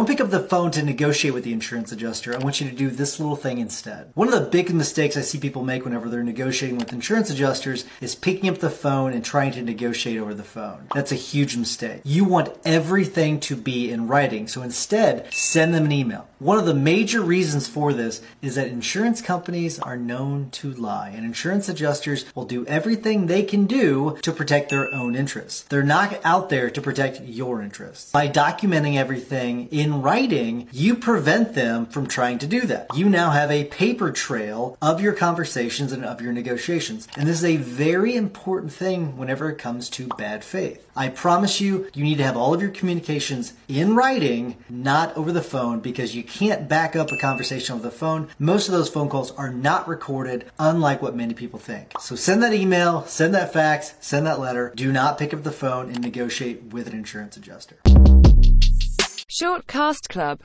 Don't pick up the phone to negotiate with the insurance adjuster. I want you to do this little thing instead. One of the big mistakes I see people make whenever they're negotiating with insurance adjusters is picking up the phone and trying to negotiate over the phone. That's a huge mistake. You want everything to be in writing, so instead, send them an email. One of the major reasons for this is that insurance companies are known to lie, and insurance adjusters will do everything they can do to protect their own interests. They're not out there to protect your interests. By documenting everything in writing, you prevent them from trying to do that. You now have a paper trail of your conversations and of your negotiations. And this is a very important thing whenever it comes to bad faith. I promise you, you need to have all of your communications in writing, not over the phone, because you can't back up a conversation over the phone. Most of those phone calls are not recorded, unlike what many people think. So send that email, send that fax, send that letter. Do not pick up the phone and negotiate with an insurance adjuster. Shortcast Club